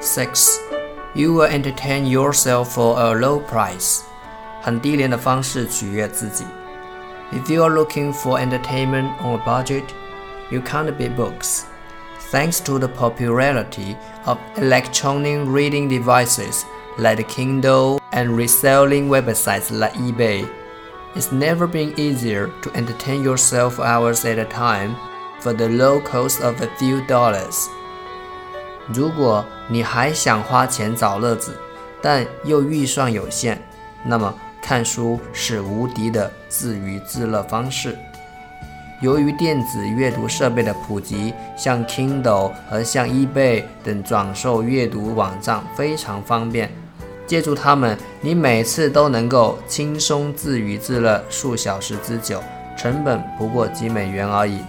Six, you will entertain yourself for a low price. 很低廉的方式取悦自己。If you are looking for entertainment on a budget, you can't beat books. Thanks to the popularity of electronic reading devices like Kindle and reselling websites like eBay, it's never been easier to entertain yourself hours at a time for the low cost of a few dollars. 如果你还想花钱找乐子，但又预算有限，那么看书是无敌的自娱自乐方式。由于电子阅读设备的普及，像 Kindle 和像 eBay 等转售阅读网站非常方便。借助它们，你每次都能够轻松自娱自乐数小时之久，成本不过几美元而已。